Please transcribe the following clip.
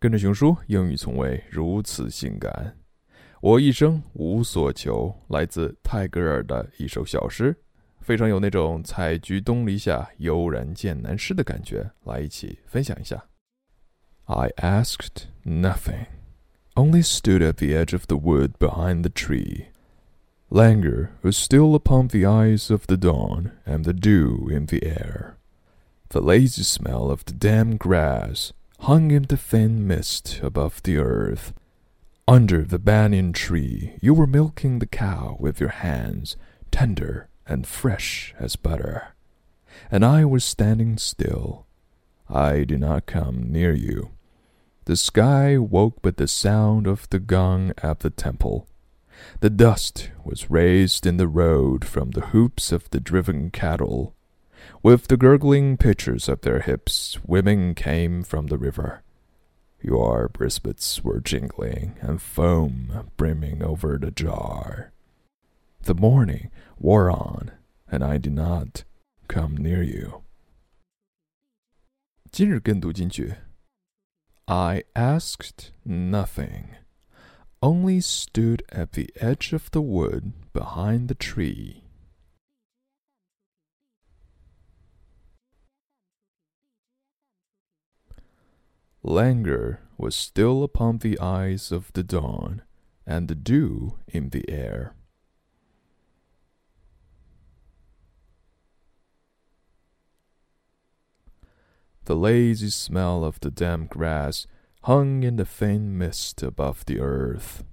跟着熊叔，英语从未如此性感。我一生无所求，来自泰戈尔的一首小诗，非常有那种采菊东篱下，悠然见南诗的感觉。来，一起分享一下。I asked nothing, only stood at the edge of the wood behind the tree. Languor was still upon the eyes of the dawn, and the dew in the air. The lazy smell of the damp grass hung in the thin mist above the earth. Under the banyan tree, you were milking the cow with your hands, tender and fresh as butter. And I was standing still. I did not come near you. The sky woke with the sound of the gong at the temple. The dust was raised in the road from the hoofs of the driven cattle. With the gurgling pitchers at their hips, women came from the river. Your briskets were jingling, and foam brimming over the jar. The morning wore on, and I did not come near you. 今日跟读金句 I asked nothing, only stood at the edge of the wood behind the tree. Languor was still upon the eyes of the dawn, and the dew in the air. The lazy smell of the damp grass hung in the thin mist above the earth.